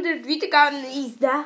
und der Wiedergaben ist da.